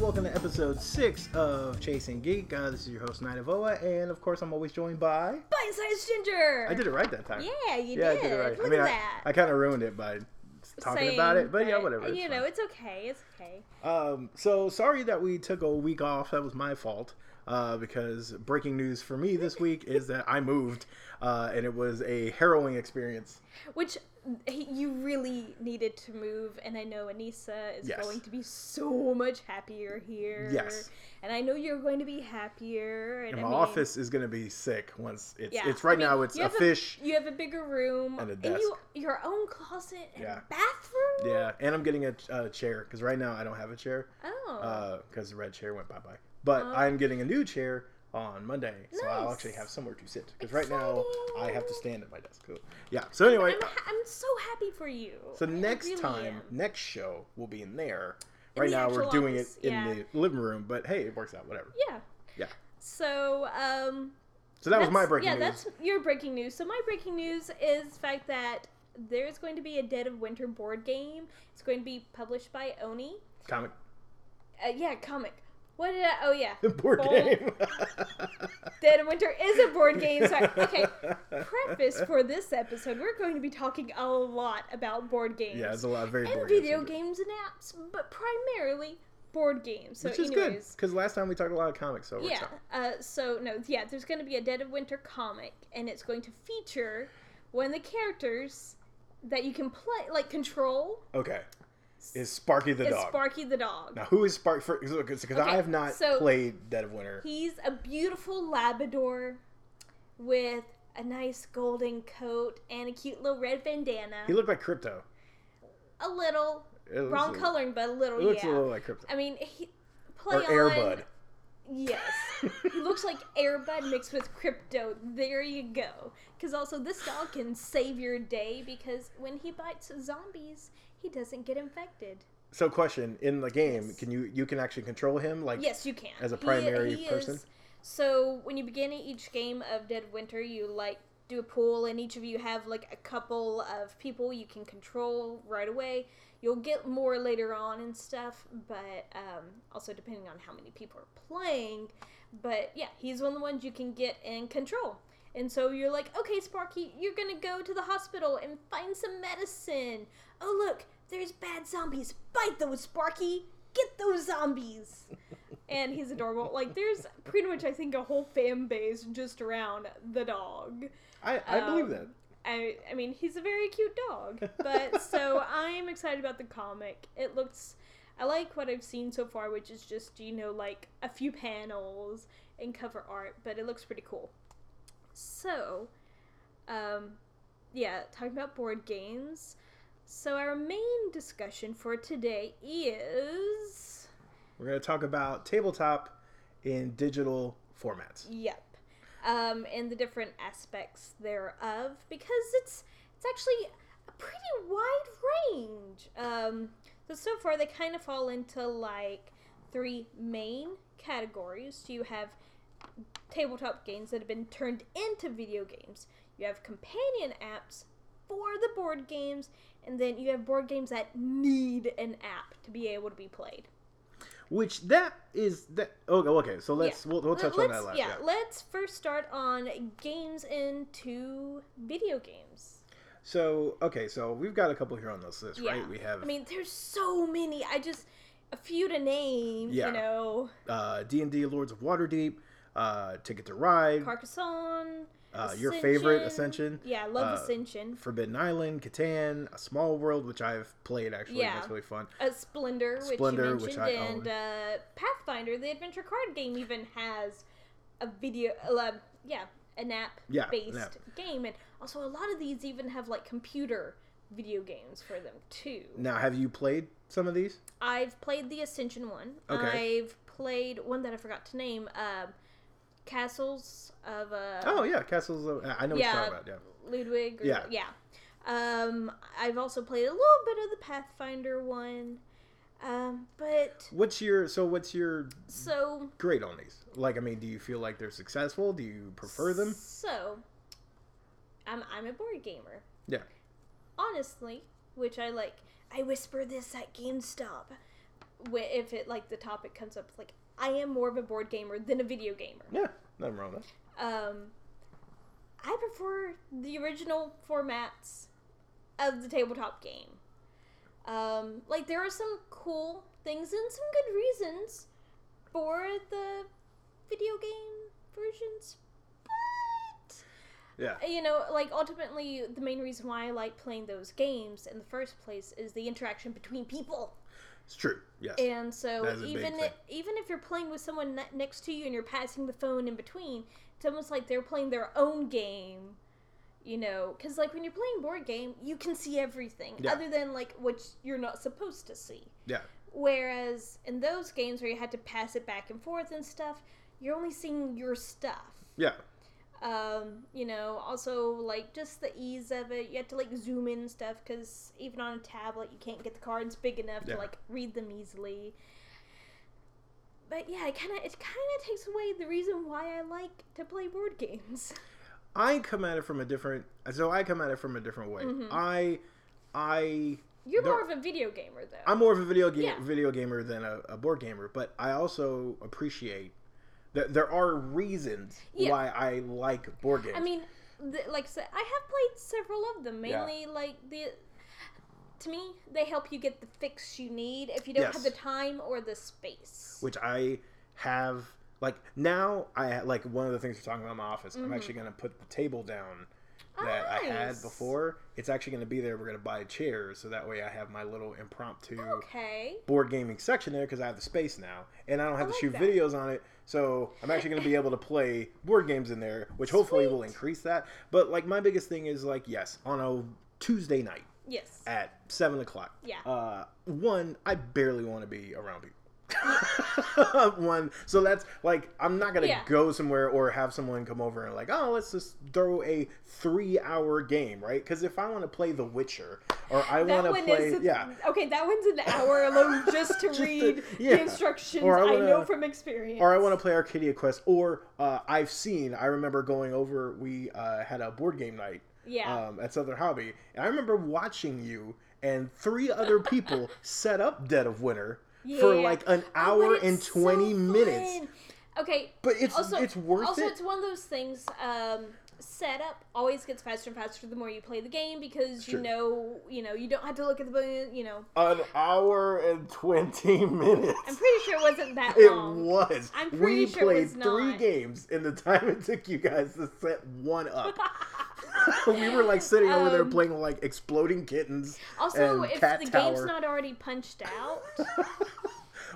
welcome to episode six of Chasing Geek. Uh, this is your host, Knight of Oa, and of course, I'm always joined by. Bite sized ginger. I did it right that time. Yeah, you yeah, did. I did it right. Look I mean, at I, that. I kind of ruined it by talking about it, but, yeah, whatever. it's You fine. know, it's okay. It's okay. Um, so sorry that we took a week off. That was my fault. Uh, because breaking news for me this week is that I moved, uh, and it was a harrowing experience. Which he- you really needed to move, and I know Anissa is Yes. going to be so much happier here. Yes. And I know you're going to be happier. And, And I my mean, office is gonna be sick once it's. Yeah, It's right I mean, now. It's a fish. You have a bigger room And a you desk. your own closet and Yeah. bathroom. Yeah, and I'm getting a, a chair because right now I don't have a chair Oh. Uh, because the red chair went bye bye. But Oh. I'm getting a new chair on Monday, so I'll actually have somewhere to sit. Because right now I have to stand at my desk. So, yeah. So anyway, I'm, ha- I'm so happy for you. so next really time, am. next show will be in there. In right the now we're doing office, it in yeah. the living room, but hey, it works out. Whatever. Yeah. Yeah. So, um, So that was my breaking yeah, news. that's your breaking news. So my breaking news is the fact that there's going to be a Dead of Winter board game. It's going to be published by Oni. comic Uh, yeah, comic. What did I? Oh yeah, board Bold. game. Dead of Winter is a board game. Sorry. Okay. Preface for this episode: We're going to be talking a lot about board games. Yeah, it's a lot of very and board video games. games and apps, but primarily board games. So, Which is good because last time we talked a lot of comics, so yeah. Uh, so no, yeah. There's going to be a Dead of Winter comic, and it's going to feature one of the characters that you can play, like control, Okay. Is Sparky the is dog? Sparky the dog. Now, who is Sparky? Because I have not so- played Dead of Winter. He's a beautiful Labrador with a nice golden coat and a cute little red bandana. He looked like Crypto. a little wrong a- coloring, but a little It looks yeah. a little like Crypto. I mean, he play Or on. Airbud. Yes. he looks like Airbud mixed with Crypto. There you go. Because also, this dog can save your day because when he bites zombies, he doesn't get infected. So, question: In the game, Yes. can you you can actually control him? Like, Yes, you can. As a primary he person? Is, so when you begin each game of Dead Winter, you like do a pool, and each of you have like a couple of people you can control right away. You'll get more later on and stuff, but um, also depending on how many people are playing. But yeah, he's one of the ones you can get in control. And so you're like, okay, Sparky, you're gonna go to the hospital and find some medicine. Oh, look, there's bad zombies. Fight those, Sparky. Get those zombies. and he's adorable. Like, there's pretty much, I think, a whole fan base just around the dog. I I believe Um, that. I, I mean, he's a very cute dog. But so I'm excited about the comic. It looks, I like what I've seen so far, which is just, you know, like a few panels and cover art, but it looks pretty cool. So, um, yeah, talking about board games. So, our main discussion for today is. We're gonna talk about tabletop in digital formats. Yep. Um, and the different aspects thereof because it's it's actually a pretty wide range. Um, so so far they kind of fall into like three main categories. So you have tabletop games that have been turned into video games. You have companion apps for the board games, and then you have board games that need an app to be able to be played. Which that is that. Oh, okay. So let's we'll, we'll touch on let's, that last. yeah, Yeah. let's first start on games into video games. So okay, so we've got a couple here on this list, Yeah. right? We have I mean, there's so many. I just a few to name. Yeah. You know, uh, D and D Lords of Waterdeep, uh, Ticket to Ride, Carcassonne. Uh, your favorite Ascension. Yeah, I love uh, Ascension. Forbidden Island, Catan, A Small World, which I've played actually. Yeah. That's really fun. A Splendor, which Splendor, you which mentioned, I and uh, Pathfinder, the adventure card game, even has a video. Uh, yeah, an app Yeah, an based app. game, and also a lot of these even have like computer video games for them too. Now, have you played some of these? I've played the Ascension one. Okay. I've played one that I forgot to name. Um, Castles of uh, oh yeah, Castles. Of, I know what you're talking about. Yeah. Ludwig. Or, Yeah. yeah. Um, I've also played a little bit of the Pathfinder one. Um, but What's your so? What's your so grade on these? Like, I mean, do you feel like they're successful? Do you prefer them? So, I'm I'm a board gamer. Yeah. Honestly, which I like. I whisper this at GameStop. if it like the topic comes up, like I am more of a board gamer than a video gamer. Yeah, nothing wrong with that. Um, I prefer the original formats of the tabletop game. Um, like there are some cool things and some good reasons for the video game versions, but Yeah, you know, like ultimately, the main reason why I like playing those games in the first place is the interaction between people. It's true. Yes. And so That is a big even thing. i even if you're playing with someone next to you and you're passing the phone in between, it's almost like they're playing their own game. You know, because like when you're playing board game, you can see everything Yeah. other than like what you're not supposed to see. yeah. Whereas in those games where you had to pass it back and forth and stuff, you're only seeing your stuff. Yeah. Um, you know, also like just the ease of it. You have to like zoom in and stuff because even on a tablet, you can't get the cards big enough Yeah. to like read them easily. But yeah, it kind of it kind of takes away the reason why I like to play board games. I come at it from a different. So I come at it from a different way. Mm-hmm. I, I. You're more of a video gamer though. I'm more of a video game Yeah. video gamer than a, a board gamer, but I also appreciate that there are reasons Yeah. why I like board games. I mean, like I said, I have played several of them. Yeah. Mainly, like the. To me, they help you get the fix you need if you don't Yes. have the time or the space. which I have like now I like one of the things we're talking about in my office. Mm-hmm. I'm actually going to put the table down that I had before. It's actually going to be there. We're going to buy chairs so that way I have my little impromptu Okay. board gaming section there because I have the space now and I don't have to like shoot that. videos on it. So I'm actually going to be able to play board games in there, which hopefully will increase that. But like my biggest thing is like yes, on a Tuesday night Yes. at seven o'clock. Yeah. Uh, one, I barely want to be around people. one, so that's like I'm not gonna Yeah. go somewhere or have someone come over and like, oh, let's just throw a three-hour game, right? Because if I want to play The Witcher or I want to play, yeah, okay. That one's an hour alone just to Just read yeah. the instructions. Or I I, wanna- know from experience. or I want to play Arcadia Quest, or uh, I've seen. I remember going over. We uh, had a board game night Yeah. um, at Southern Hobby, and I remember watching you and three other people set up Dead of Winter for Yeah. like an Oh, hour and it's so twenty minutes. Okay. But it's Also, it's worth also, it. it's one of those things. Um, setup always gets faster and faster the more you play the game because you know, you know, you don't have to look at the. You know, An hour and twenty minutes. I'm pretty sure it wasn't that It long. was. I'm we pretty sure it played was three not. games in the time it took you guys to set one up. we were like sitting over there Um, playing like exploding kittens. Also, if the Tower. game's not already punched out,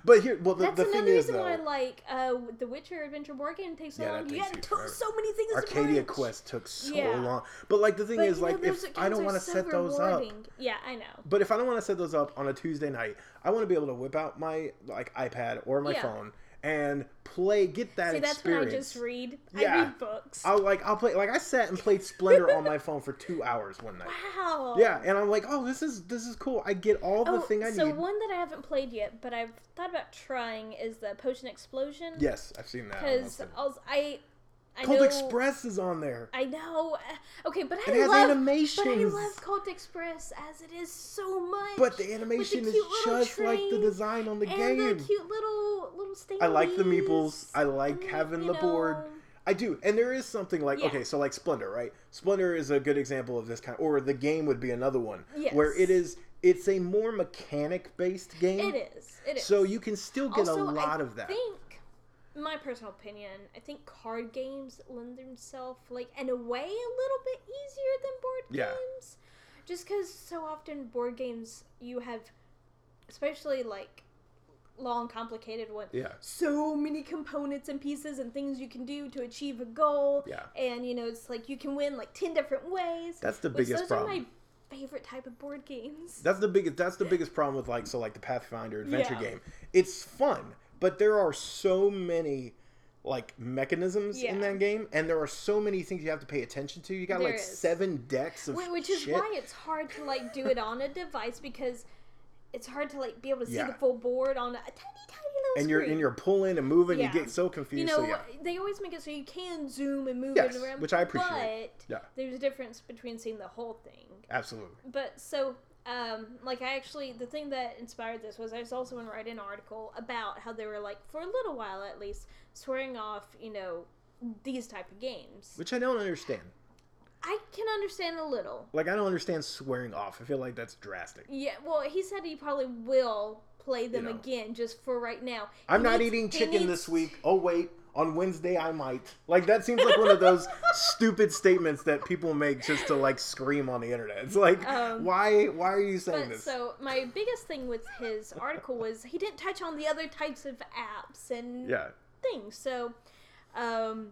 But here, well, the, that's the thing another is reason though, why like uh, the Witcher Adventure board game takes so Yeah, long. You takes got to so many things. Arcadia. Quest took so Yeah. long. But like the thing But, is, you know, like if I don't want to so set those up. Yeah, I know. but if I don't want to set those up on a Tuesday night, I want to be able to whip out my like iPad or my Yeah. phone and play, get that See, that's when. I just read. I read books. I'll like I'll play like I sat and played Splendor on my phone for two hours one night. wow. Yeah, and I'm like, oh, this is this is cool. I get all the Oh, thing I so need. So one that I haven't played yet, but I've thought about trying is the Potion Explosion. Yes, I've seen that. Because Because I, I Colt know. Express is on there. I know. Okay, but I It has love. But I love Colt Express as it is so much. But the animation is just like the design on the and game. the cute little little stained I like the meeples. I like and, having the board. I do, and there is something like Yeah. okay, so like Splendor, right? Splendor is a good example of this kind, or the game would be another one where it is. It's a more mechanic based game, It is. It is. so you can still get also, a lot I of that. think, my personal opinion, I think card games lend themselves, like, in a way, a little bit easier than board Yeah. games. Just because so often board games, you have, especially like long, complicated ones, Yeah. so many components and pieces and things you can do to achieve a goal. Yeah. And, you know, it's like you can win like 10 different ways. That's the biggest those problem. are my favorite type of board games. That's the biggest. That's the biggest problem with like so like the Pathfinder adventure Yeah. game. It's fun, but there are so many like mechanisms in that game, and there are so many things you have to pay attention to. You got There like is. seven decks of Wh- which is shit. why it's hard to like do it on a device because it's hard to like be able to see Yeah. the full board on a tiny tiny little and you're screen. and you're pulling and moving. Yeah. You get so confused. you know so yeah, they always make it so you can zoom and move Yes, it around which I appreciate. but Yeah. there's a difference between seeing the whole thing absolutely. but so um, like I actually the thing that inspired this was I was also going to write an article about how they were like for a little while at least swearing off you know these type of games. Which I don't understand. I can understand a little. Like I don't understand swearing off. I feel like that's drastic. Yeah, well, he said he probably will play them You know. again just for right now. I'm He not needs- eating chicken needs- this week. Oh wait, on Wednesday I might. Like that seems like one of those stupid statements that people make just to like scream on the internet. It's like Um, why why are you saying But this? so my biggest thing with his article was he didn't touch on the other types of apps and yeah. things. So, um,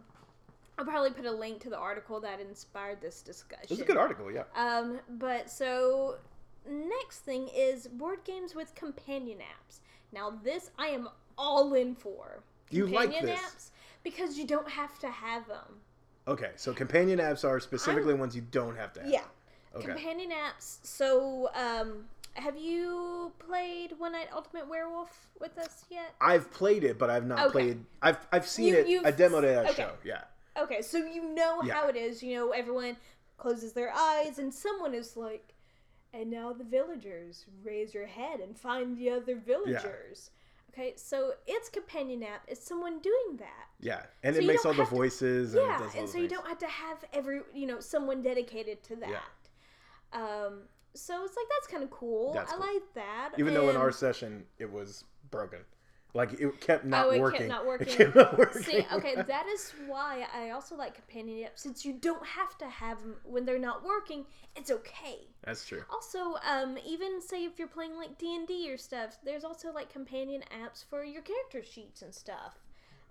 I'll probably put a link to the article that inspired this discussion. It's a good article, yeah. Um, but so next thing is board games with companion apps. Now this I am all in for. You like this. apps because you don't have to have them. Okay, so companion apps are specifically ones you don't have to have. Yeah. Okay. Companion apps. So, um, have you played One Night Ultimate Werewolf with us yet? I've played it, but I've not Okay. played. I've I've seen You- it. I demoed it at a okay. show. Yeah. Okay, so you know Yeah. how it is. You know, everyone closes their eyes, and someone is like, and now the villagers raise your head and find the other villagers. Okay, so its companion app is someone doing that. Yeah, and So it makes all the to- voices. and it Yeah, and the so you things. don't have to have every, you know, someone dedicated to that. Um, so it's like that's kind of cool. That's I cool. like that. Even though in our session it was broken, like it kept not Oh, it kept working. not working. It kept not working. See, okay, that is why I also like companion apps. Since you don't have to have them when they're not working, it's okay. That's true. Also, um, even say if you're playing like D and D or stuff, there's also like companion apps for your character sheets and stuff.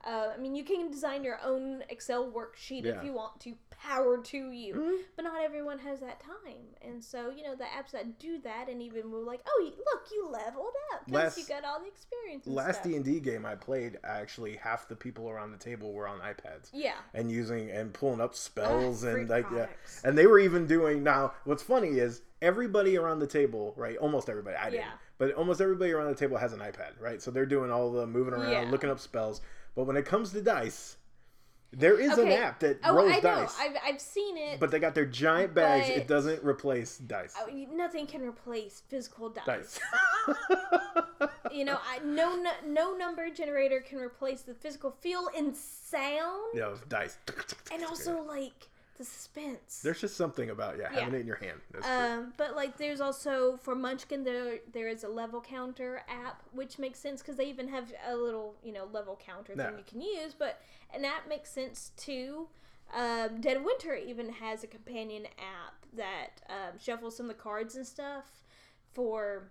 Uh, I mean, you can design your own Excel worksheet Yeah. if you want to, power to you. Mhm. But not everyone has that time, and so you know the apps that do that, and even move like, oh, look, you leveled up because you got all the experience. Last. D and D game I played, actually half the people around the table were on iPads yeah, and using and pulling up spells and like yeah, and they were even doing. Now, what's funny is everybody around the table, right? Almost everybody. I didn't, Yeah. but almost everybody around the table has an iPad, right? So they're doing all the moving around, Yeah. looking up spells. But when it comes to dice, there is Okay. an app that Oh, rolls I know. dice. I've, I've seen it. But they got their giant bags. It doesn't replace dice. Oh, nothing can replace physical dice. Dice. You know, I, no, no no number generator can replace the physical feel and sound, yeah, dice. and also like the suspense. there's just something about yeah, Yeah. having it in your hand. That's um, but like, there's also for Munchkin there there is a level counter app, which makes sense because they even have a little you know level counter thing Yeah. you can use. But an app makes sense too. Um, Dead Winter even has a companion app that um, shuffles some of the cards and stuff for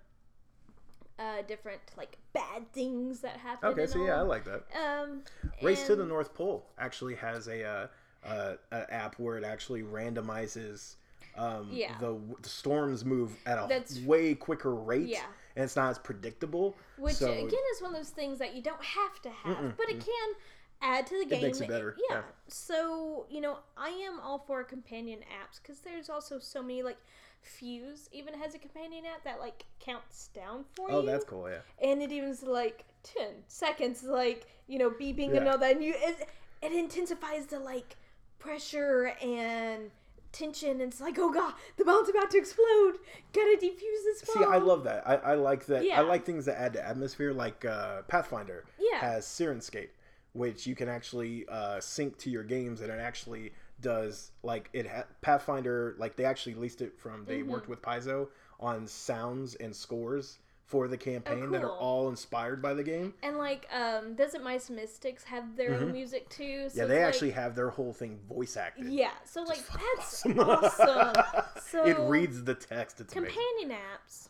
uh, different like bad things that happen. Okay, so yeah, I like that. Um, Race to the North Pole actually has a uh, uh, a app where it actually randomizes um, Yeah. the, the storms move at a That's- way quicker rate, Yeah. and it's not as predictable. Which so, again is one of those things that you don't have to have, Mm-mm, but it can add to the game. It makes it better, Yeah. yeah. So you know, I am all for companion apps because there's also so many like Fuse even has a companion app that like counts down for oh, you. Oh, that's cool. Yeah, and it even's like 10 seconds like you know beeping and all that and you it, it intensifies the like pressure and tension and it's like oh god the bomb's about to explode gotta defuse this bomb. see, I love that. I, I like that. Yeah. I like things that add to atmosphere, like uh, Pathfinder Yeah. has Syrinscape, which you can actually uh, sync to your games, and it actually does like it. Ha- Pathfinder, like they actually leased it from. They Mm-hmm. worked with Paizo on sounds and scores for the campaign that are Oh, all inspired by the game. and like um doesn't mice mystics have their own music too so Mm-hmm. Yeah, they like- actually have their whole thing voice acted. yeah so like that's awesome. awesome, so it reads the text. It's amazing. companion apps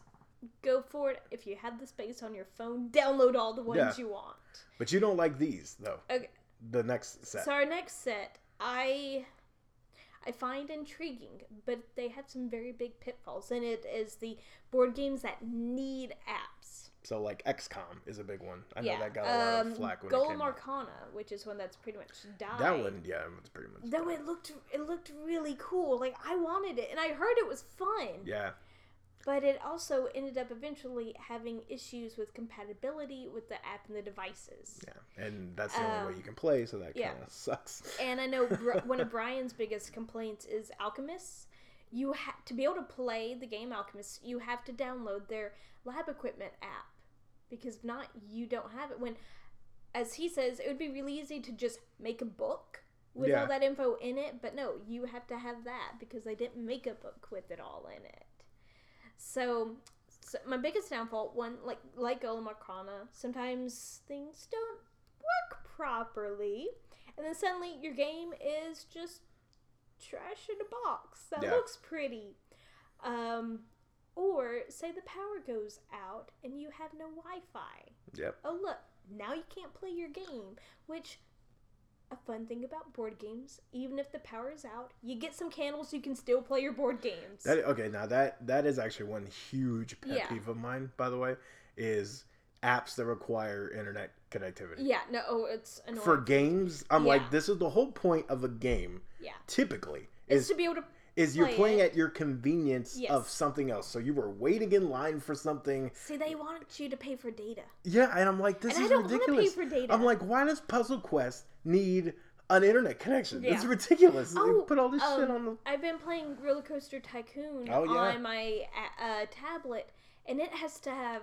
go for it if you have the space on your phone download all the ones Yeah. you want But you don't like these though. okay The next set. So our next set, I I find intriguing, but they have some very big pitfalls, and it is the board games that need apps. So like XCOM is a big one. I know yeah, that got a lot um, of flack when it Golem came out. Which is one that's pretty much died. That one, yeah, it's pretty much. Though it looked it looked really cool. Like I wanted it, and I heard it was fun. Yeah, But it also ended up eventually having issues with compatibility with the app and the devices. yeah, and that's the only way Um, you can play, so that yeah. kind of sucks. And I know Br- one of Brian's biggest complaints is Alchemists. you have to be able to play the game Alchemist. You have to download their lab equipment app because if not, you don't have it. When, as he says, it would be really easy to just make a book with Yeah. all that info in it, but no, you have to have that because they didn't make a book with it all in it. So, so my biggest downfall, one like like Golem Arcana, sometimes things don't work properly, and then suddenly your game is just trash in a box that Yeah. looks pretty. Um, or say the power goes out and you have no Wi-Fi. Yep. Oh look, now you can't play your game. Which a fun thing about board games, even if the power is out, you get some candles, you can still play your board games. That okay, now that that is actually one huge pet Yeah. peeve of mine, by the way, is apps that require internet connectivity. yeah, no, oh, it's annoying. For games, I'm Yeah. like, this is the whole point of a game. yeah, Typically, it's is to be able to. Is you're play playing it. at your convenience Yes. of something else. So you were waiting in line for something. See, they want you to pay for data. Yeah, and I'm like, this And I is don't wanna pay ridiculous. for data. I'm like, why does Puzzle Quest need an internet connection? It's Yeah. ridiculous. They Oh, put all this shit um, on the. I've been playing Roller Coaster Tycoon Oh, yeah. on my uh, uh, tablet, and it has to have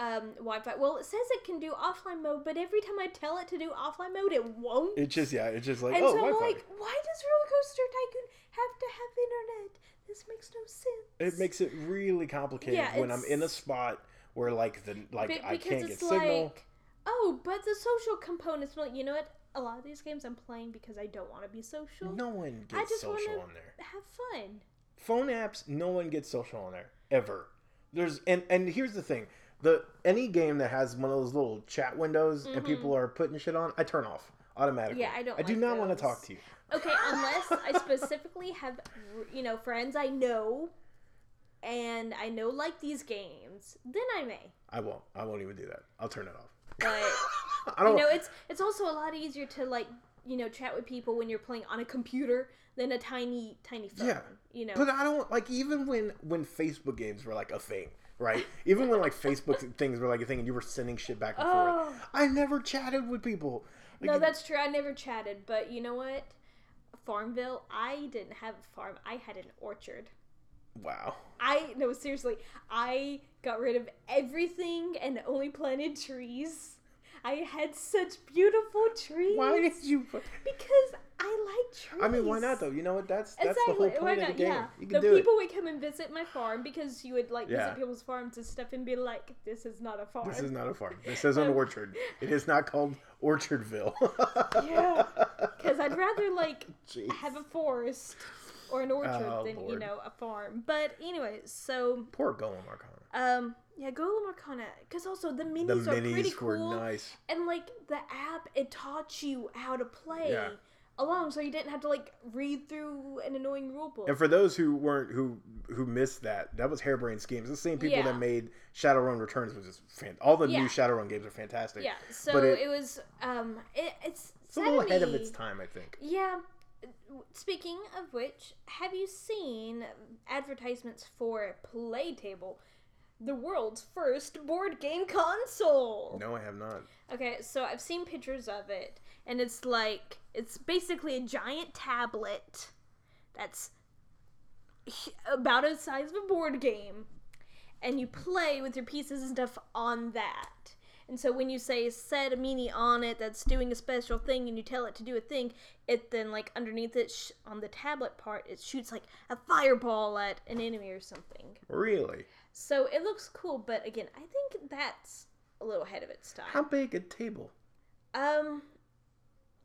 um, Wi-Fi. Well, it says it can do offline mode, but every time I tell it to do offline mode, it won't. It's just yeah, it's just like and oh, so I'm Wi-Fi. like, why does Roller Coaster Tycoon have to have internet? This makes no sense. It makes it really complicated Yeah, when I'm in a spot where like the like I can't get it's signal. oh, but the social components. Well, you know what? A lot of these games I'm playing because I don't want to be social. No one I gets just social on there. have fun. Phone apps, no one gets social on there ever. There's and and here's the thing: the any game that has one of those little chat windows and people are putting shit on, I turn off automatically. Mm-hmm. Yeah, I don't I do like not want to talk to you. Okay, unless I specifically have, you know, friends I know, and I know like these games, then I may. I won't. I won't even do that. I'll turn it off. But I don't. you know, it's it's also a lot easier to like you know chat with people when you're playing on a computer than a tiny tiny phone. Yeah. You know. But I don't like even when when Facebook games were like a thing, right? Even when like Facebook things were like a thing, and you were sending shit back and Oh. forth. I never chatted with people. Like, no, that's true. I never chatted, but you know what? Farmville, I didn't have a farm. I had an orchard. wow. I no seriously, I got rid of everything and only planted trees. I had such beautiful trees. Why did you? put- Because I like trees. I mean, why not though? You know what? That's that's the whole Why point of the game. Yeah. You can the people it. would come and visit my farm because you would like Yeah. visit people's farms and stuff and be like, "This is not a farm." This is not a farm. This is an Um, orchard. It is not called Orchardville. Yeah. Because I'd rather like Jeez. have a forest or an orchard Oh, than you know a farm. But anyway, so Poor Golem Arcana. um yeah, Golem Arcana. Because also the minis, The are pretty minis were cool, nice. and like the app, it taught you how to play. Yeah. Alone, so you didn't have to like read through an annoying rule book. And for those who weren't who who missed that, that was Harebrained Schemes. The same people Yeah. that made Shadowrun Returns, which is fan. All the Yeah. new Shadowrun games are fantastic. yeah, so But it, it- was um it, it's It's a little ahead of its time, I think. Yeah. Speaking of which, have you seen advertisements for Playtable, the world's first board game console? No, I have not. Okay, so I've seen pictures of it, and it's like it's basically a giant tablet that's about the size of a board game, and you play with your pieces and stuff on that. And so when you say set a mini on it that's doing a special thing, and you tell it to do a thing, it then like underneath it sh- on the tablet part, it shoots like a fireball at an enemy or something. Really? So it looks cool, but again, I think that's a little ahead of its time. How big a table? Um,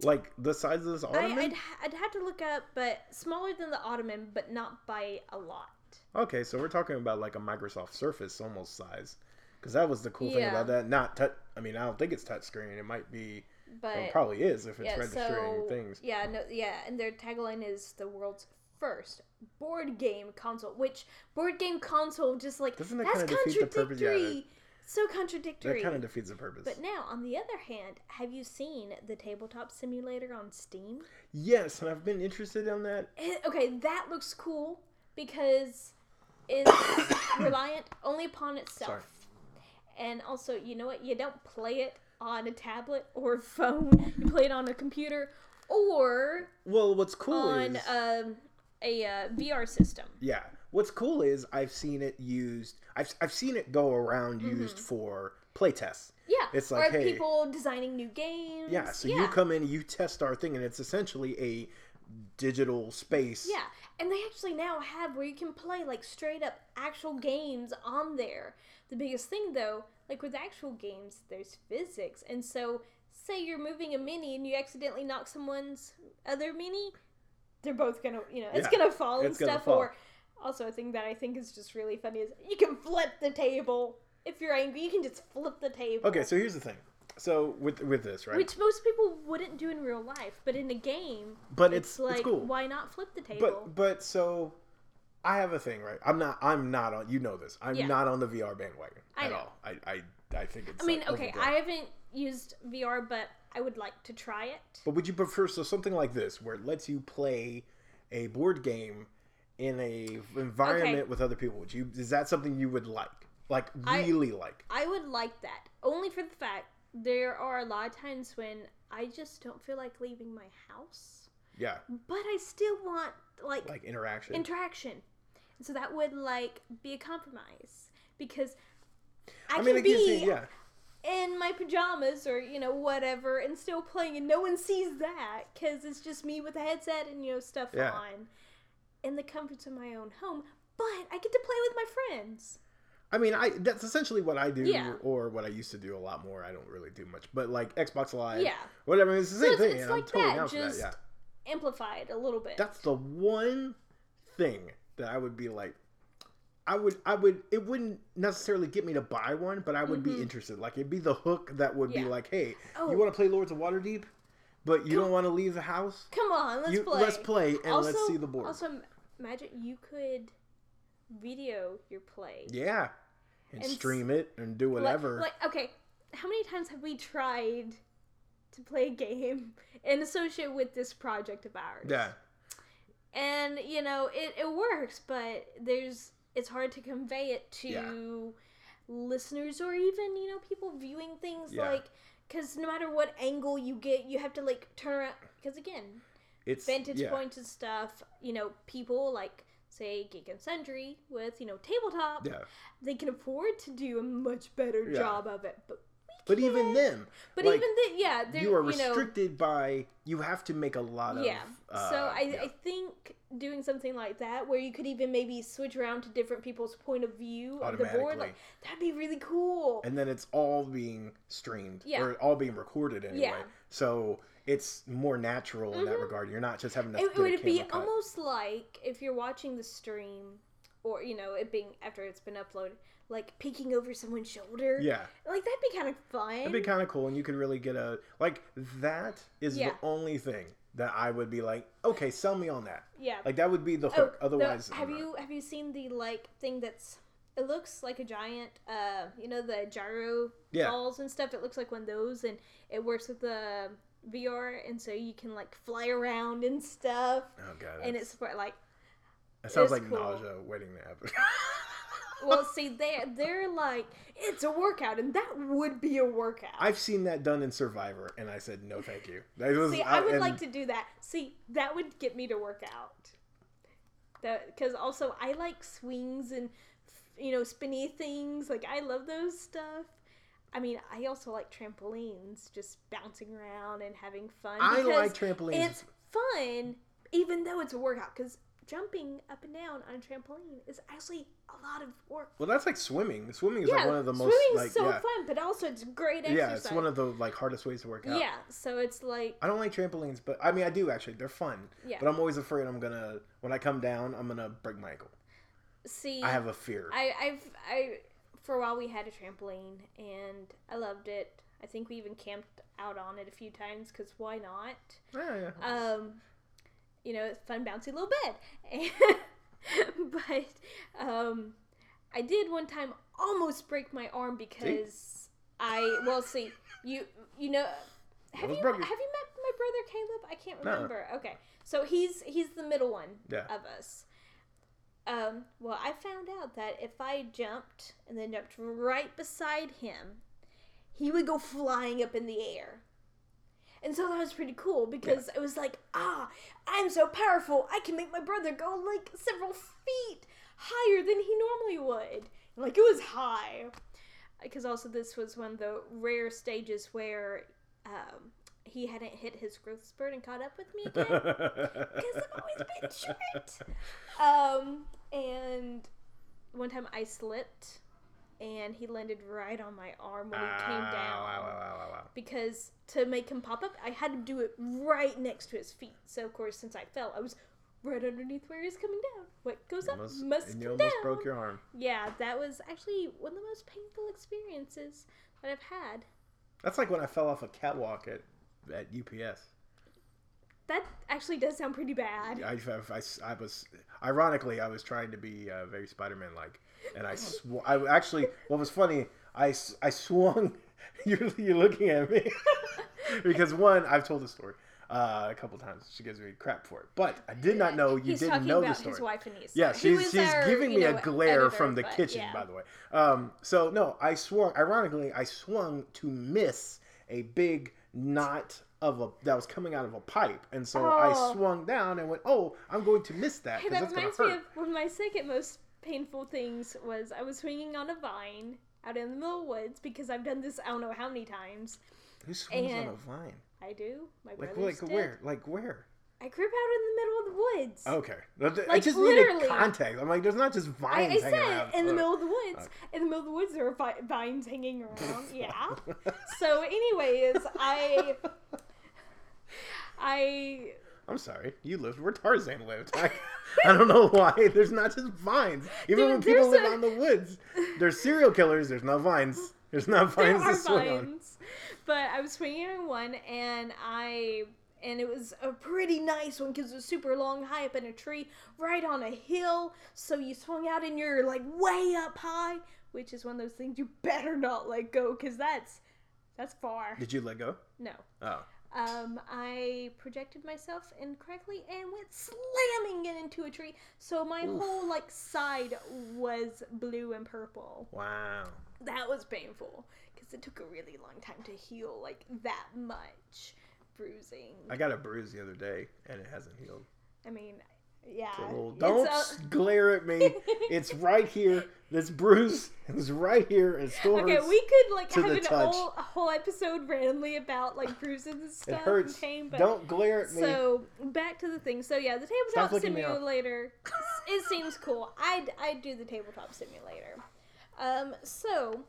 Like the size of this I, ottoman? I'd I'd have to look up, but smaller than the Ottoman, but not by a lot. Okay, so we're talking about like a Microsoft Surface almost size, because that was the cool thing about that. Not touch. I mean, I don't think it's touchscreen. It might be. But well, it probably is if it's yeah, registering so things. yeah, no, yeah, and their tagline is the world's first board game console. Which board game console just like Doesn't that that's the? Yeah, contradictory. so contradictory. That kind of defeats the purpose. But now, on the other hand, have you seen the tabletop simulator on Steam? yes, and I've been interested in that. Eh, okay, that looks cool because it's reliant only upon itself. Sorry. And also, you know what? You don't play it on a tablet or phone. You play it on a computer or Well, what's cool on is um, a uh, VR system. Yeah. What's cool is I've seen it used. I've I've seen it go around used for playtests. Yeah, It's like, hey- people designing new games. Yeah. So yeah. you come in, you test our thing, and it's essentially a digital space. Yeah, and they actually now have where you can play like straight up actual games on there. The biggest thing though, like with actual games, there's physics, and so say you're moving a mini and you accidentally knock someone's other mini, they're both gonna, you know, it's Yeah, gonna fall and it's gonna stuff. fall. Or also a thing that I think is just really funny is you can flip the table. If you're angry, you can just flip the table. Okay. So here's the thing. So with with this, right? Which most people wouldn't do in real life, but in a game, but it's, it's like, it's cool. why not flip the table? But but so I have a thing, right? I'm not I'm not on you know this. I'm Yeah. not on the VR bandwagon I at know. all. I I, I think it's I mean, like, okay. I haven't used VR, but I would like to try it. But would you prefer so something like this where it lets you play a board game in a environment Okay. with other people? Would you is that something you would like? Like I- really like? I would like that only for the fact there are a lot of times when I just don't feel like leaving my house, Yeah. but I still want like, Like interaction. interaction. And so that would like be a compromise because I, I can mean it be you yeah. In my pajamas or you know whatever and still playing and no one sees that because it's just me with a headset and you know stuff Yeah. on in the comforts of my own home but i get to play with my friends I mean, I that's essentially what I do, Yeah. or what I used to do a lot more. I don't really do much, but like Xbox Live, Yeah. whatever. It's the so same it's, thing, it's like I'm totally that down for that. just Yeah, amplified a little bit that's the one thing that I would be like. I would, I would. It wouldn't necessarily get me to buy one, but I would be interested. Like it'd be the hook that would be Mm-hmm. Like, "Hey, Oh. you want to play Lords of Waterdeep, but you Come- don't want to leave the house? come on let's you, play Let's play and also, let's see the board." also imagine you could video your play yeah, and, And stream it and do Like- whatever. Like, okay, how many times have we tried to play a game and associate with this project of ours? yeah, And you know, it, it works, but there's it's hard to convey it to Yeah. listeners or even, you know, people viewing things Yeah. like cuz no matter what angle you get, you have to like turn around cuz again, it's vantage yeah. points and stuff, you know, people like say Geek and Sundry with, you know, tabletop, Yeah, they can afford to do a much better job of it. But but even then, but like, even then, yeah, you are you know, restricted by you have to make a lot of yeah. uh, so I, yeah. I think doing something like that, where you could even maybe switch around to different people's point of view of the board, like that'd be really cool. and then it's all being streamed Yeah. or all being recorded anyway Yeah. so it's more natural in that Mhm. regard you're not just having to it would be cut. almost like if you're watching the stream, or you know, it being after it's been uploaded, like peeking over someone's shoulder. yeah like that'd be kind of fun. that'd be kind of cool and you could really get a like that is Yeah. the only thing that i would be like okay sell me on that yeah. like that would be the Oh, hook the- otherwise I'm have not. you have you seen the like thing that's it looks like a giant uh you know the gyro Yeah. balls and stuff it looks like one of those and it works with the VR and so you can like fly around and stuff oh god and it's for like that sounds like cool. nausea waiting to happen well see they they're like it's a workout and that would be a workout. I've seen that done in survivor and i said no thank you. Was, see I would and- like to do that. See that would get me to work out. That because also I like swings and you know spinny things. Like I love those stuff. I mean I also like trampolines just bouncing around and having fun i like trampolines. it's fun even though it's a workout because jumping up and down on a trampoline is actually a lot of work well that's like swimming swimming is yeah like one of the most like so yeah fun but also it's great exercise Yeah, it's one of the like hardest ways to work out. yeah so it's like I don't like trampolines, but I mean I do actually. They're fun. Yeah. But I'm always afraid I'm gonna when I come down, I'm gonna break my ankle. see I have a fear. I, I've I for a while we had a trampoline and I loved it. I think we even camped out on it a few times because why not? yeah, yeah. Um, you know, it's fun bouncy little bed. but um, I did one time almost break my arm because I well see you you know have you broke have you met my brother Caleb? I can't No. remember. Okay, so he's he's the middle one Yeah. of us. Um, well, I found out that if I jumped and then jumped right beside him, he would go flying up in the air. And so that was pretty cool because it was like, ah, I'm so powerful. I can make my brother go like several feet higher than he normally would. And, like it was high. Because also this was one of the rare stages where um, he hadn't hit his growth spurt and caught up with me again. Because I've always been short. Um, and one time I slipped and he landed right on my arm when he came Ah, down Wow, wow, wow, wow, wow. because to make him pop up, I had to do it right next to his feet. So of course, since I fell, I was right underneath where he was coming down. What goes up Almost- must and you come almost down. broke your arm. Yeah, that was actually one of the most painful experiences that I've had. That's like when I fell off a catwalk at at UPS. That actually does sound pretty bad. I, I, I, I was ironically I was trying to be uh, very Spider-Man like, and I sw- I actually what was funny I, I swung. You're you're looking at me because one I've told the story uh, a couple times. She gives me crap for it, but I did not know you He's didn't talking know the story. his wife and niece. Yeah, He she's she's our, giving you me know, a glare editor, from the but kitchen, yeah. by the way. Um, so no, I swung. Ironically, I swung to miss a big knot of a that was coming out of a pipe, and so I Oh. swung down and went, "Oh, I'm going to miss that Hey, because that that's gonna reminds hurt." me of one of my second most painful things was I was swinging on a vine out in the middle of the woods because I've done this I don't know how many times. Who swings and- on a vine? I do. My Like like did. where? Like where? I grew up out in the middle of the woods. Okay, th- I just literally. needed context. I'm like, there's not just vines I hanging said around. in the Uh, middle of the woods. In the middle of the woods, there are vi- vines hanging around. Yeah. so, anyways, I, I, I'm sorry, you lived where Tarzan lived. I, I don't know why. There's not just vines. Even There- when people live a- in the woods, there's serial killers. There's not vines. There's not vines are to swing on. but I was swinging on one, and I, and it was a pretty nice one because it was super long, high up in a tree, right on a hill. So you swung out, and you're like way up high, which is one of those things you better not let go because that's, that's far. Did you let go? No. Oh, um, I projected myself incorrectly and went slamming it into a tree. So my Oof. whole like side was blue and purple. wow. That was painful because it took a really long time to heal like that much bruising. I got a bruise the other day, and it hasn't healed. I mean, yeah. Little- don't a- glare at me. It's right here. This bruise is right here. It still Okay, we could like have an touch. whole, a whole episode randomly about like bruises and stuff. it hurts. and pain, but Don't glare at me. So back to the thing. So yeah, the tabletop simulator. it seems cool. I'd I'd do the tabletop simulator. Um. So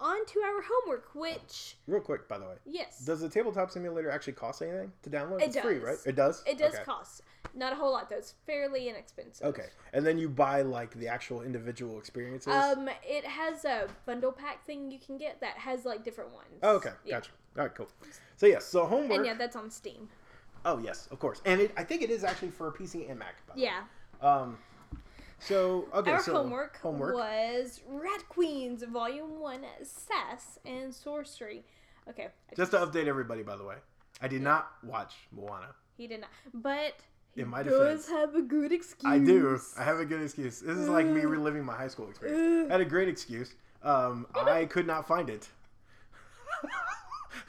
on to our homework, which Real quick, by the way, yes, does the tabletop simulator actually cost anything to download? It it's free, right? It does. it does Okay. cost not a whole lot though. It's fairly inexpensive. Okay, and then you buy like the actual individual experiences. Um, it has a bundle pack thing you can get that has like different ones. oh, okay, Yeah. gotcha. All right, cool. So yes, so homework. And yeah, that's on Steam. oh yes, of course, and it, I think it is actually for PC and Mac. By the way. Yeah. Um. So okay, Our so homework, homework. was Rat Queens Volume One, Sass and Sorcery. Okay, I Just to update everybody, by the way, I did not watch Moana. He did not. But In my does defense, have a good excuse. I do. I have a good excuse. This is like me reliving my high school experience. I had a great excuse. Um, I could not find it.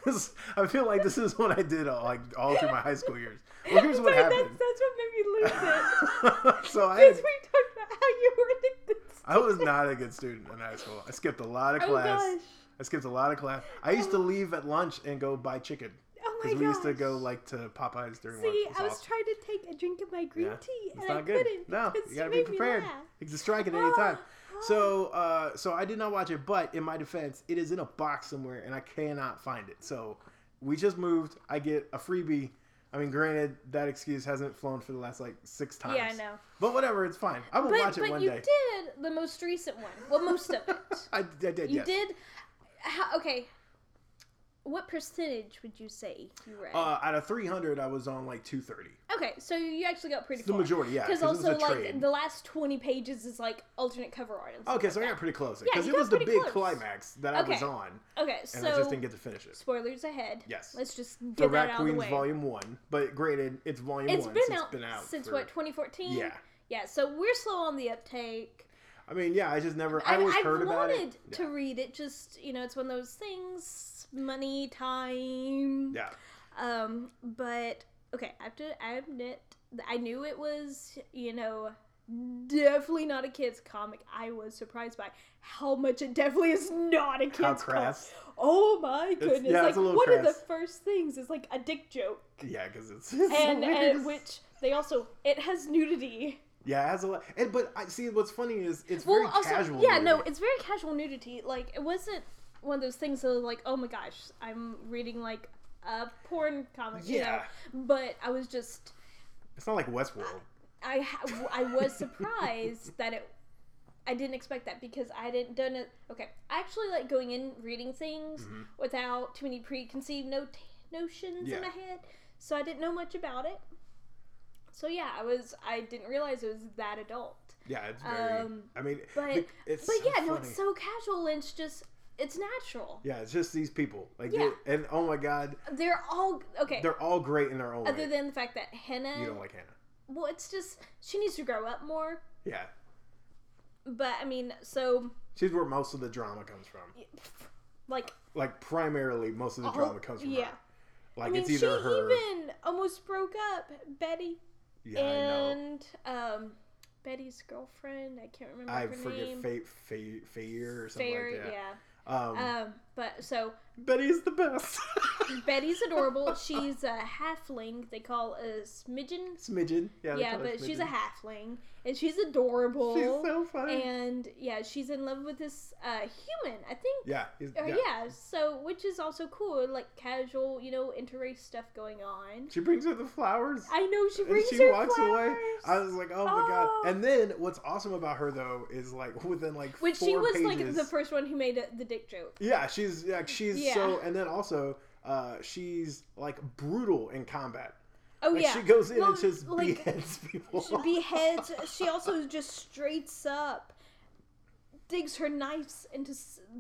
I feel like this is what I did all, like all through my high school years. Well, here's what Sorry, happened. That's, that's what made me lose it. so I, Because we talked about how you were addicted. I was not a good student in high school. I skipped a lot of Oh class. gosh. I skipped a lot of class. I used to leave at lunch and go buy chicken Oh because we used to go like to Popeyes during lunch. See, I was trying to take a drink of my green Yeah. tea, and It's I not good. couldn't. No, you gotta be prepared. You can strike at any time. So, uh, so I did not watch it, but in my defense, it is in a box somewhere, and I cannot find it. So, we just moved. I get a freebie. I mean, granted, that excuse hasn't flown for the last like six times. Yeah, I know. But whatever, it's fine. I will But, watch it one day. but you did the most recent one. Well, most of it. I, I did. You yes. did. How, okay. What percentage would you say you read? Uh, out of 300, I was on like 230. okay, so you actually got pretty The majority, yeah. Because 'cause it was also, like, trade. the last 20 pages is, like, alternate cover art and stuff Okay, like so I got pretty close. Yeah, Because you it was the big close. climax that I was on, Okay, and so... I just didn't get to finish it. Spoilers ahead. Yes. Let's just get The that Rat out of the Queens way. Volume 1. But granted, it's Volume It's 1 been since out, it's been out. since for- what 2014. Yeah. Yeah. So we're slow on the uptake. I mean, yeah, I just never. I I, always I've heard about it. I wanted to read it. Just you know, it's one of those things. Money, time. Yeah. Um, but okay, I have to I admit I knew it was you know definitely not a kids comic. I was surprised by how much it definitely is not a kids How comic. Oh my goodness! yeah, like it's a little one of the first things is like a dick joke, Yeah, because it's, and hilarious. and which they also it has nudity. Yeah, it has a lot. And but I see what's funny is it's Well, very also casual. yeah, no, it's very casual nudity. Like it wasn't one of those things that was like, oh my gosh, I'm reading like a porn comic. You know? Yeah. But I was just it's not like Westworld. I ha- I was surprised that it. I didn't expect that because I didn't done it. Okay, I actually like going in reading things Mm-hmm. without too many preconceived not- notions Yeah. in my head, so I didn't know much about it. So yeah, I was I didn't realize it was that adult. Yeah, it's very. Um, I mean, But it's but so yeah, no, it's so casual and it's just it's natural. Yeah, it's just these people. Like, Yeah. they- and oh my god, They're all okay. they're all great in their own other way. than the fact that Hannah, you don't like Hannah. well, it's just she needs to grow up more. Yeah, But I mean, so she's where most of the drama comes from. like Like primarily, most of the all- drama comes from yeah. her. Like I mean, it's she either her. even almost broke up Betty yeah, I know. and um, Betty's girlfriend. I can't remember I her forget name. Fate, Fair or something Fair, like that. yeah. Um, Um, but so Betty's the best. Betty's adorable. She's a halfling. They call a smidgen. Smidgen. Yeah, Yeah, but she's a halfling, and she's adorable. She's so funny. and yeah, she's in love with this uh, human. I think. yeah, Or, yeah. yeah. so which is also cool, like casual, you know, interrace stuff going on. She brings her the flowers. I know she and brings she her walks away. flowers. I was like, oh my Oh. god! And then what's awesome about her though is like within like Which four she was pages, like the first one who made the dick joke. Yeah, she's yeah, she's Yeah. So, and then also uh, she's like brutal in combat. Oh Like yeah, she goes in Well, and just like, beheads people. She beheads. she also just straights up, digs her knives into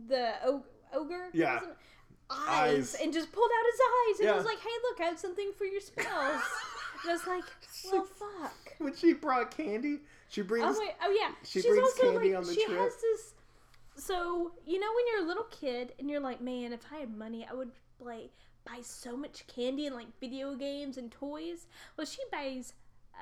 the o- ogre. Yeah. Eyes, Eyes. and just pulled out his eyes and Yeah. was like, "Hey, look, I have something for your spells." and I was like, "Well, fuck." when she brought candy, she brings. Oh wait, oh yeah. She She's brings also candy like on the she trip. has this. So you know when you're a little kid and you're like, man, if I had money, I would like buy so much candy and like video games and toys. Well, she buys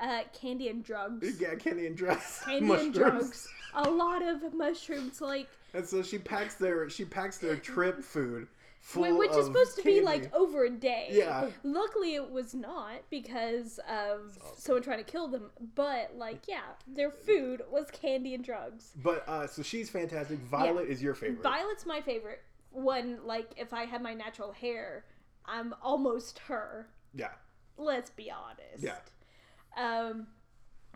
uh, candy and drugs. Yeah, candy and drugs. Candy and drugs. A lot of mushrooms, like And so she packs their she packs their trip food which is supposed to be like over a day. Yeah. Luckily, it was not because of someone trying to kill them. But like, yeah, their food was candy and drugs. But uh, so she's fantastic. Violet is your favorite. Violet's my favorite one. Like, if I had my natural hair, I'm almost her. yeah, Let's be honest. yeah. Um,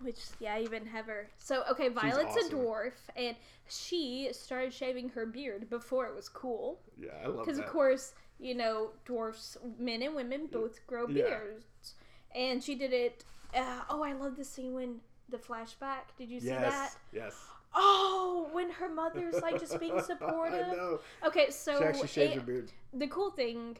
which yeah, I even have her. So okay, Violet's awesome. a dwarf, and she started shaving her beard before it was cool. Yeah, I love Because of course, you know, dwarfs, men and women both grow Yeah. beards, and she did it. Uh, oh, I love the scene when the flashback. Did you see yes, that? yes. Oh, when her mother's like just being supportive. Okay, so She actually shaves it- her beard. the cool thing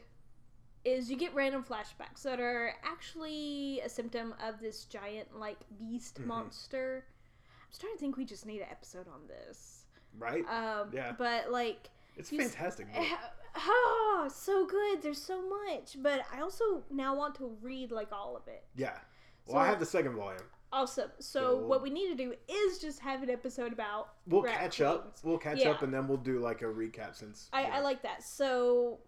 is you get random flashbacks that are actually a symptom of this giant like beast Mhm. monster. I'm starting to think we just need an episode on this. Right? Um, Yeah. But like, it's you s- fantastic. book. ah, so good. There's so much. But I also now want to read like all of it. Yeah. Well, I have the second volume. Awesome. So, So- what we need to do is just have an episode about. We'll catch up. We'll catch Yeah. up, and then we'll do like a recap since. I, yeah. I like that. So,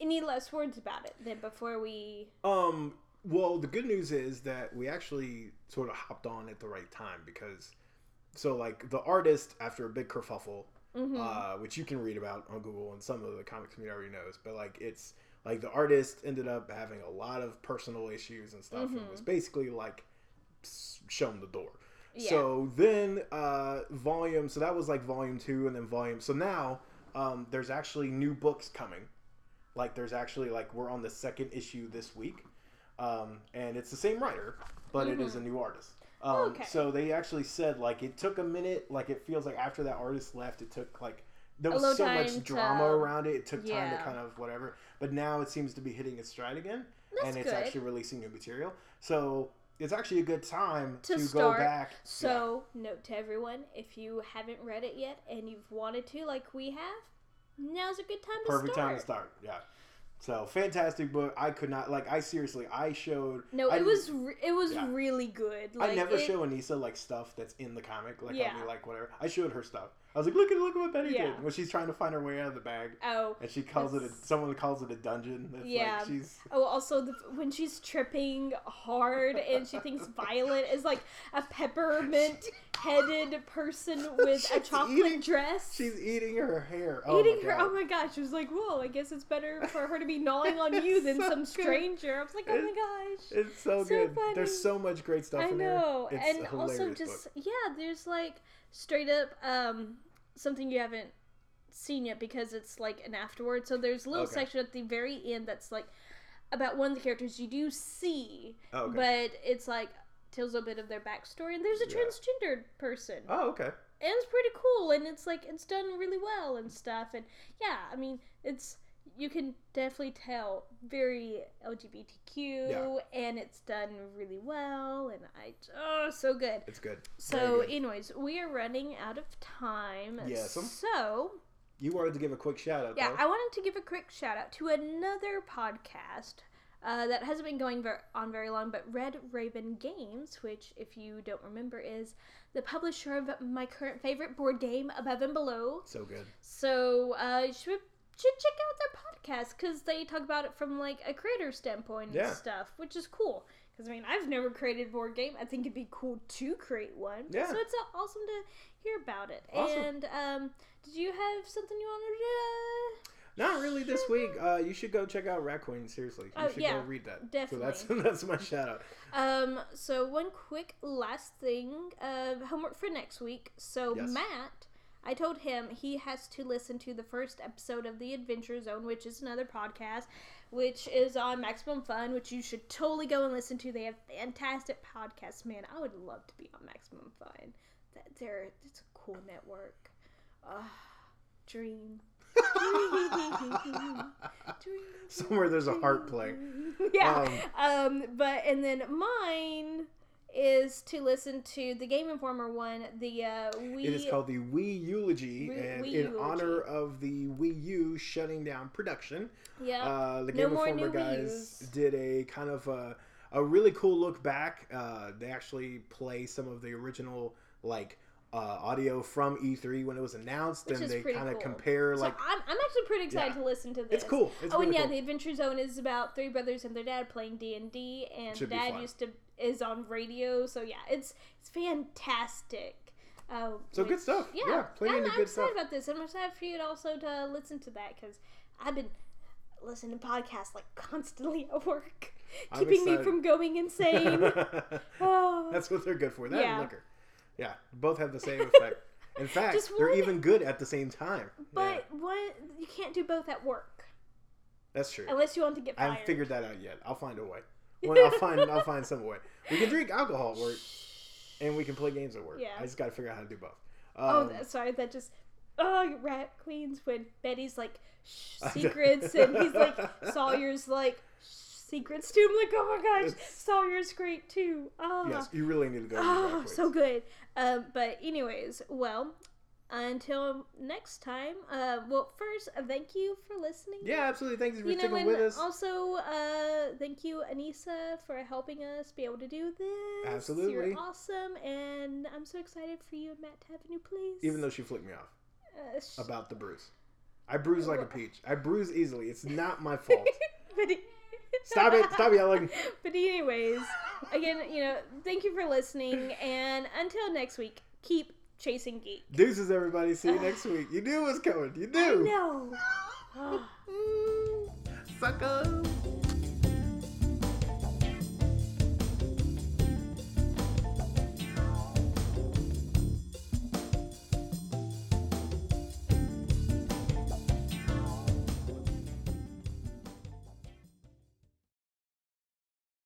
any less words about it than before we Um. Well, the good news is that we actually sort of hopped on at the right time because, so like the artist after a big kerfuffle, Mhm. uh, which you can read about on Google and some of the comics community already knows, but like it's like the artist ended up having a lot of personal issues and stuff and Mhm. was basically like shown the door. Yeah. So then uh volume so that was like volume 2 and then volume so now um there's actually new books coming. Like there's actually like we're on the second issue this week. Um and it's the same writer, but it is a new artist. Um Mm-hmm. Okay. so they actually said like it took a minute like it feels like after that artist left it took like there was so much to- drama around it. It took time to kind of whatever. But now it seems to be hitting its stride again That's and it's good. actually releasing new material. So it's actually a good time To to, go back. So, note to everyone if you haven't read it yet and you've wanted to, like we have, now's a good time to Perfect start. time to start. Yeah. So fantastic book. I could not like. I seriously. I showed. No, I, it was re- it was Yeah. really good. Like, I never it- show Anissa like stuff that's in the comic. Like Yeah. I'll be like whatever. I showed her stuff. I was like, look at look at what Betty Yeah. did when she's trying to find her way out of the bag, Oh, and she calls it a someone calls it a dungeon. It's Yeah. like she's oh. Also, the, when she's tripping hard and she thinks Violet is like a peppermint-headed person with a chocolate eating- dress. she's eating her hair. Oh eating her. Oh my gosh! She was like, "Whoa! I guess it's better for her to be gnawing on you than So some good. stranger." I was like, "Oh my gosh!" It's so, So good. funny. There's so much great stuff I in know, and also just book. yeah, there's like straight up um something you haven't seen yet because it's like an afterward. So there's a little Okay. section at the very end that's like about one of the characters you do see, Oh, okay. but it's like tells a bit of their backstory. And there's a Yeah. transgendered person, Oh, okay. and it's pretty cool. And it's like it's done really well and stuff. And yeah, I mean it's you can definitely tell very LGBTQ, Yeah. and it's done really well. And I oh so good. It's good. So, good. anyways, we are running out of time. Yes. So, you wanted to give a quick shout out. yeah, though. I wanted to give a quick shout out to another podcast uh, that hasn't been going ver- on very long, but Red Raven Games, which, if you don't remember, is the publisher of my current favorite board game, Above and Below. so good. So, uh, you should should check out their podcast because they talk about it from like a creator standpoint Yeah. and stuff, which is cool. Because I mean, I've never created a board game. I think it'd be cool to create one. Yeah. So it's uh, awesome to hear about it. Awesome. And um, did you have something you wanted to? Not really this week. Uh, you should go check out Rat Queen. Seriously, you Oh, should yeah, go read that. definitely. So that's that's my shout out. Um. So one quick last thing. Uh, homework for next week. So Yes. Matt. I told him he has to listen to the first episode of The Adventure Zone, which is another podcast, which is on Maximum Fun, which you should totally go and listen to. They have fantastic podcasts, man. I would love to be on Maximum Fun. That they're it's a cool network. Ah, dream. Dream. Dream. Somewhere there's a heart playing. yeah. Um, but and then mine is to listen to the Game Informer one. The uh, we It is called the Wii Eulogy, Wii- and Wii in Eulogy. honor of the Wii U shutting down production, yeah. uh, the Game more Informer Wii guys did a kind of a, a really cool look back. Uh, they actually play some of the original like uh, audio from E3 when it was announced, Which and they kind of cool. compare So like I'm, I'm actually pretty excited Yeah. to listen to this. it's cool. It's oh, really and yeah, cool. the Adventure Zone is about three brothers and their dad playing D and D, and dad used to is on radio. So yeah, it's it's fantastic. Uh, So good stuff. Yeah, Yeah, plenty I'm, of I'm excited stuff. about this. I'm excited for you to also to listen to that because I've been listening to podcasts like constantly at work, I'm keeping me from going insane. oh, That's what they're good for. That Yeah. and liquor. Yeah, both have the same effect. In fact, they're even good at the same time. but Yeah, what you can't do both at work that's true. unless you want to get fired. I haven't figured that out yet. I'll find a way. Well, I'll find I'll find some way. We can drink alcohol at work, and we can play games at work. Yeah. I just got to figure out how to do both. Oh, Um, that, sorry, that just. Oh, Rat Queens when Betty's like shh, secrets and he's like Sawyer's like shh, secrets too. I'm like, oh my gosh, It's- Sawyer's great too. Ah, yes, you really need to go. ah, so good. Um, but anyways, well, until next time. Uh, well, first, uh, thank you for listening. Yeah, absolutely. Thanks for You know, sticking with us. also, uh, thank you, Anissa, for helping us be able to do this. Absolutely. You're awesome, and I'm so excited for you and Matt to have a new place. Even though she flicked me off Uh, sh- about the bruise. I bruise like a peach. I bruise easily. It's not my fault. but it- Stop it. Stop yelling. But anyways, again, you know, thank you for listening, and until next week, keep chasing geek. Deuces, everybody. See you next week. You knew it was coming. You I knew. know. Sucker.